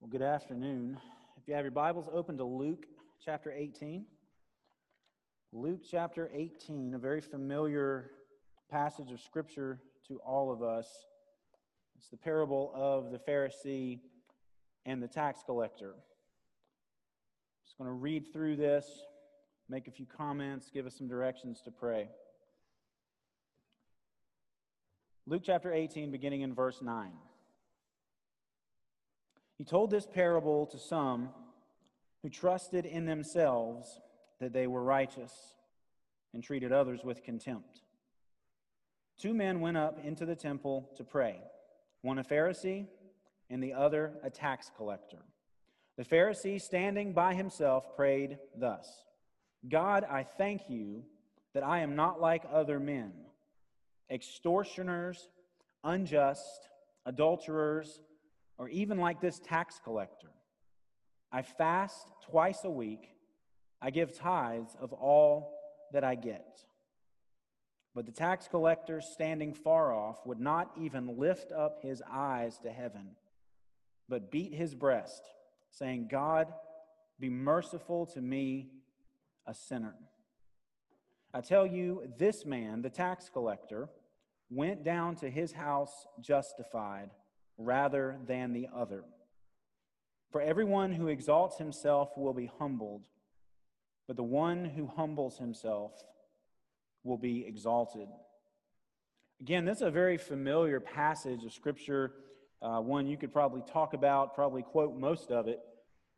Well, good afternoon. If you have your Bibles open to Luke chapter 18, Luke chapter 18, a very familiar passage of Scripture to all of us. It's the parable of the Pharisee and the tax collector. Just going to read through this, make a few comments, give us some directions to pray. Luke chapter 18, beginning in verse 9. He told this parable to some who trusted in themselves that they were righteous and treated others with contempt. Two men went up into the temple to pray, one a Pharisee and the other a tax collector. The Pharisee, standing by himself, prayed thus God, I thank you that I am not like other men, extortioners, unjust, adulterers or even like this tax collector. I fast twice a week. I give tithes of all that I get. But the tax collector, standing far off, would not even lift up his eyes to heaven, but beat his breast, saying, God, be merciful to me, a sinner. I tell you, this man, the tax collector, went down to his house justified rather than the other. For everyone who exalts himself will be humbled, but the one who humbles himself will be exalted. Again, this is a very familiar passage of Scripture, uh, one you could probably talk about, probably quote most of it.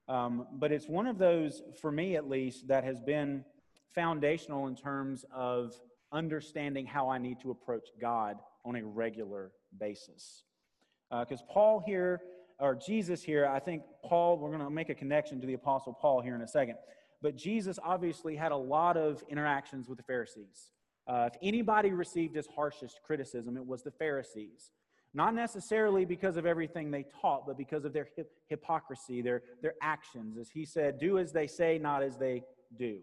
Um, but it's one of those, for me at least, that has been foundational in terms of understanding how I need to approach God on a regular basis. Because uh, Paul here, or Jesus here, I think Paul, we're going to make a connection to the Apostle Paul here in a second. But Jesus obviously had a lot of interactions with the Pharisees. Uh, if anybody received his harshest criticism, it was the Pharisees. Not necessarily because of everything they taught, but because of their hypocrisy, their, their actions. As he said, do as they say, not as they do.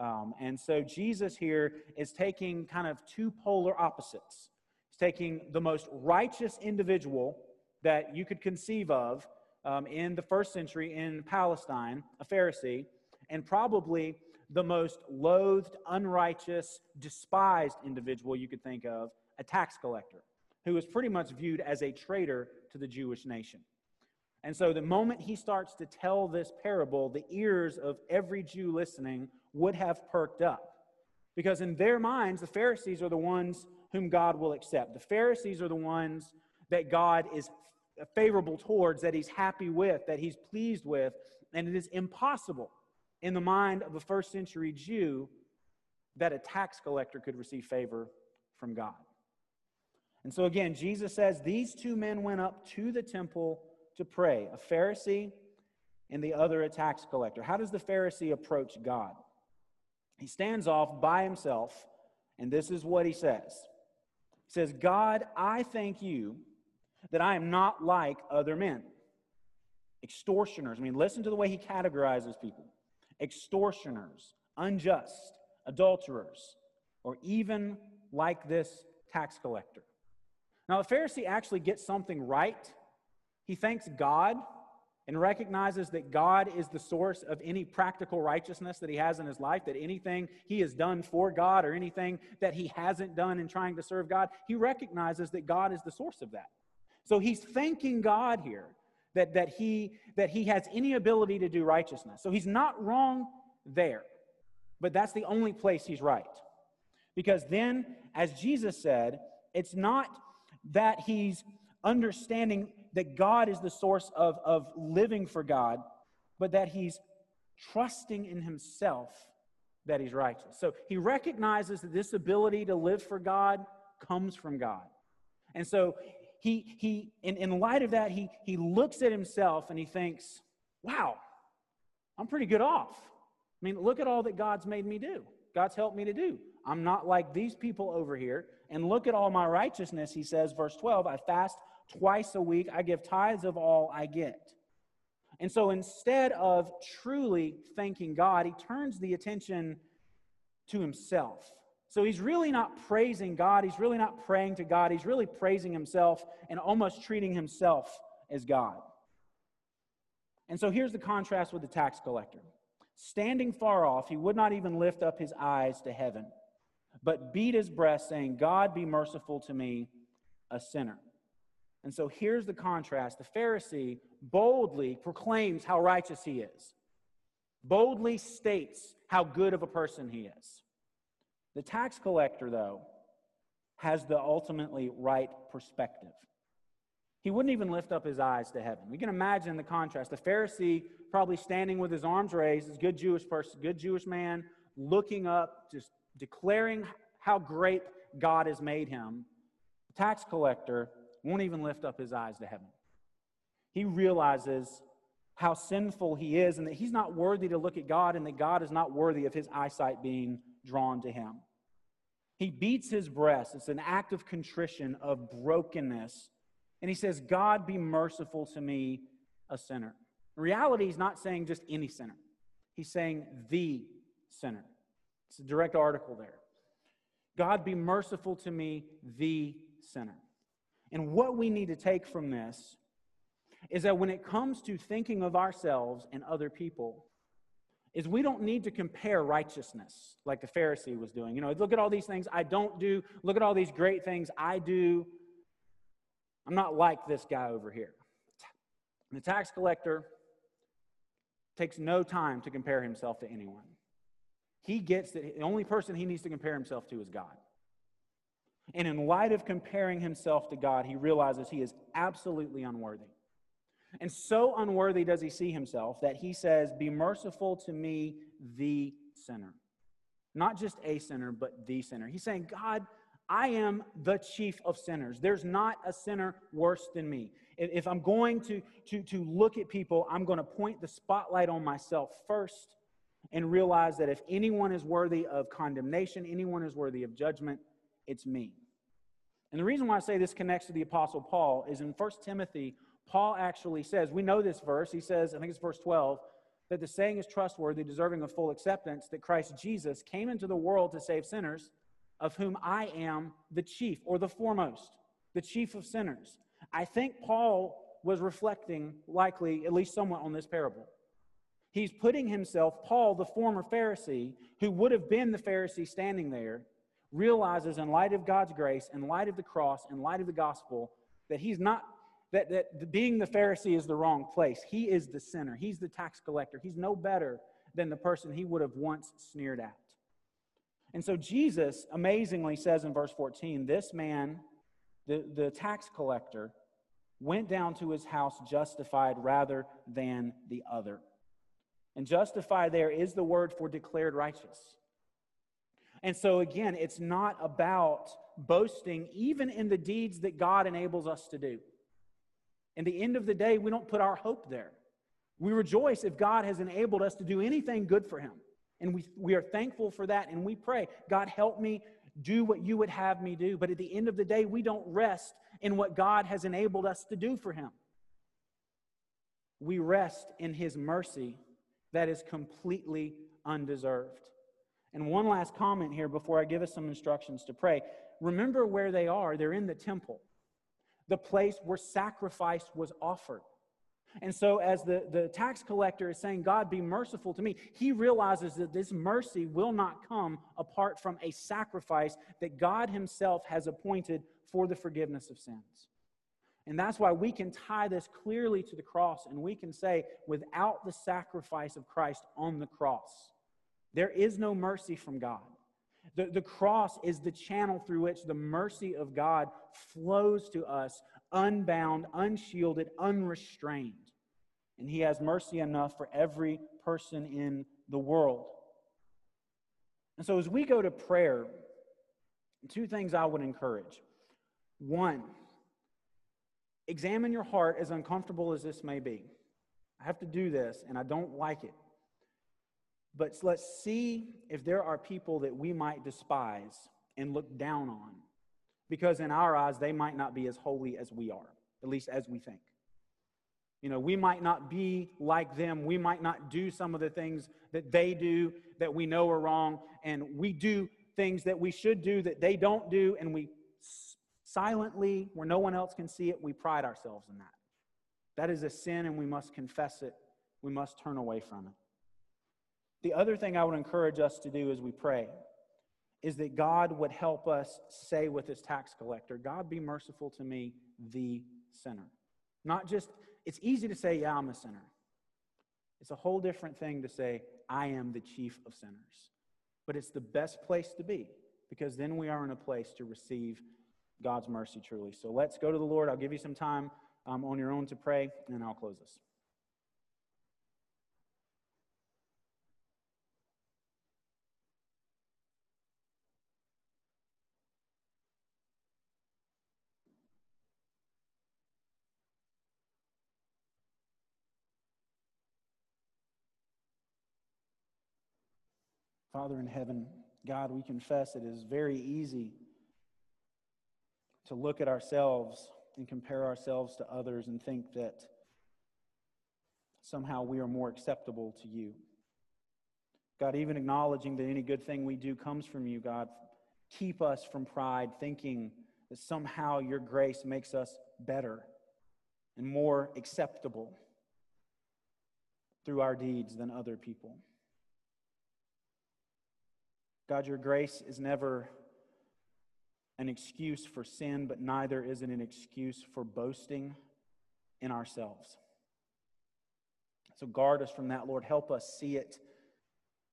Um, and so Jesus here is taking kind of two polar opposites. Taking the most righteous individual that you could conceive of um, in the first century in Palestine, a Pharisee, and probably the most loathed, unrighteous, despised individual you could think of, a tax collector, who was pretty much viewed as a traitor to the Jewish nation. And so the moment he starts to tell this parable, the ears of every Jew listening would have perked up. Because in their minds, the Pharisees are the ones whom God will accept. The Pharisees are the ones that God is favorable towards, that he's happy with, that he's pleased with. And it is impossible in the mind of a first century Jew that a tax collector could receive favor from God. And so again, Jesus says these two men went up to the temple to pray a Pharisee and the other a tax collector. How does the Pharisee approach God? He stands off by himself, and this is what he says says, God, I thank you that I am not like other men. Extortioners. I mean, listen to the way he categorizes people extortioners, unjust, adulterers, or even like this tax collector. Now, the Pharisee actually gets something right. He thanks God and recognizes that God is the source of any practical righteousness that he has in his life, that anything he has done for God or anything that he hasn't done in trying to serve God, he recognizes that God is the source of that. So he's thanking God here that, that, he, that he has any ability to do righteousness. So he's not wrong there, but that's the only place he's right. Because then, as Jesus said, it's not that he's understanding that God is the source of, of living for God, but that he's trusting in himself that he's righteous. So he recognizes that this ability to live for God comes from God. And so he, he in, in light of that, he, he looks at himself and he thinks, wow, I'm pretty good off. I mean, look at all that God's made me do. God's helped me to do. I'm not like these people over here. And look at all my righteousness, he says, verse 12. I fast twice a week. I give tithes of all I get. And so instead of truly thanking God, he turns the attention to himself. So he's really not praising God. He's really not praying to God. He's really praising himself and almost treating himself as God. And so here's the contrast with the tax collector. Standing far off, he would not even lift up his eyes to heaven, but beat his breast, saying, God be merciful to me, a sinner. And so here's the contrast. The Pharisee boldly proclaims how righteous he is, boldly states how good of a person he is. The tax collector, though, has the ultimately right perspective. He wouldn't even lift up his eyes to heaven. We can imagine the contrast. The Pharisee probably standing with his arms raised, as good Jewish person, good Jewish man, looking up, just declaring how great God has made him. The tax collector won't even lift up his eyes to heaven. He realizes how sinful he is and that he's not worthy to look at God and that God is not worthy of his eyesight being drawn to him. He beats his breast. It's an act of contrition, of brokenness and he says, God be merciful to me, a sinner. In reality, he's not saying just any sinner, he's saying the sinner. It's a direct article there. God be merciful to me, the sinner. And what we need to take from this is that when it comes to thinking of ourselves and other people, is we don't need to compare righteousness like the Pharisee was doing. You know, look at all these things I don't do, look at all these great things I do. I'm not like this guy over here. The tax collector takes no time to compare himself to anyone. He gets that the only person he needs to compare himself to is God. And in light of comparing himself to God, he realizes he is absolutely unworthy. And so unworthy does he see himself that he says, Be merciful to me, the sinner. Not just a sinner, but the sinner. He's saying, God, I am the chief of sinners. There's not a sinner worse than me. If I'm going to, to, to look at people, I'm going to point the spotlight on myself first and realize that if anyone is worthy of condemnation, anyone is worthy of judgment, it's me. And the reason why I say this connects to the Apostle Paul is in 1 Timothy, Paul actually says, we know this verse. He says, I think it's verse 12, that the saying is trustworthy, deserving of full acceptance, that Christ Jesus came into the world to save sinners of whom I am the chief or the foremost, the chief of sinners. I think Paul was reflecting, likely, at least somewhat, on this parable. He's putting himself, Paul, the former Pharisee, who would have been the Pharisee standing there, realizes in light of God's grace, in light of the cross, in light of the gospel, that he's not, that, that being the Pharisee is the wrong place. He is the sinner, he's the tax collector. He's no better than the person he would have once sneered at. And so Jesus amazingly says in verse 14, this man, the, the tax collector, went down to his house justified rather than the other. And justified there is the word for declared righteous. And so, again, it's not about boasting even in the deeds that God enables us to do. In the end of the day, we don't put our hope there. We rejoice if God has enabled us to do anything good for Him. And we, we are thankful for that. And we pray, God, help me do what you would have me do. But at the end of the day, we don't rest in what God has enabled us to do for him. We rest in his mercy that is completely undeserved. And one last comment here before I give us some instructions to pray. Remember where they are. They're in the temple, the place where sacrifice was offered. And so, as the, the tax collector is saying, God, be merciful to me, he realizes that this mercy will not come apart from a sacrifice that God himself has appointed for the forgiveness of sins. And that's why we can tie this clearly to the cross and we can say, without the sacrifice of Christ on the cross, there is no mercy from God. The, the cross is the channel through which the mercy of God flows to us unbound, unshielded, unrestrained. And He has mercy enough for every person in the world. And so, as we go to prayer, two things I would encourage. One, examine your heart, as uncomfortable as this may be. I have to do this, and I don't like it. But let's see if there are people that we might despise and look down on, because in our eyes, they might not be as holy as we are, at least as we think. You know, we might not be like them. We might not do some of the things that they do that we know are wrong. And we do things that we should do that they don't do. And we silently, where no one else can see it, we pride ourselves in that. That is a sin and we must confess it we must turn away from it. The other thing I would encourage us to do as we pray is that God would help us say with this tax collector, God be merciful to me, the sinner. Not just, it's easy to say, yeah, I'm a sinner. It's a whole different thing to say, I am the chief of sinners. But it's the best place to be because then we are in a place to receive God's mercy truly. So let's go to the Lord. I'll give you some time um, on your own to pray, and I'll close this. Father in heaven, God, we confess it is very easy to look at ourselves and compare ourselves to others and think that somehow we are more acceptable to you. God, even acknowledging that any good thing we do comes from you, God, keep us from pride, thinking that somehow your grace makes us better and more acceptable through our deeds than other people. God, your grace is never an excuse for sin, but neither is it an excuse for boasting in ourselves. So guard us from that, Lord. Help us see it.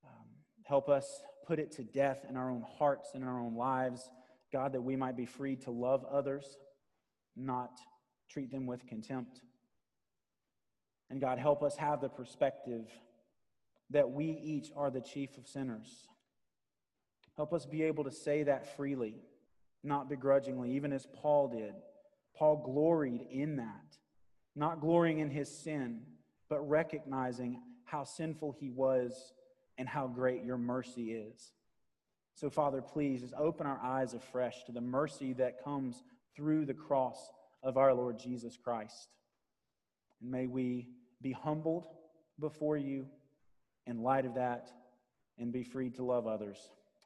Um, help us put it to death in our own hearts and in our own lives. God, that we might be free to love others, not treat them with contempt. And God, help us have the perspective that we each are the chief of sinners. Help us be able to say that freely not begrudgingly, even as Paul did. Paul gloried in that, not glorying in his sin, but recognizing how sinful he was and how great your mercy is. So, Father, please just open our eyes afresh to the mercy that comes through the cross of our Lord Jesus Christ. And may we be humbled before you in light of that and be free to love others.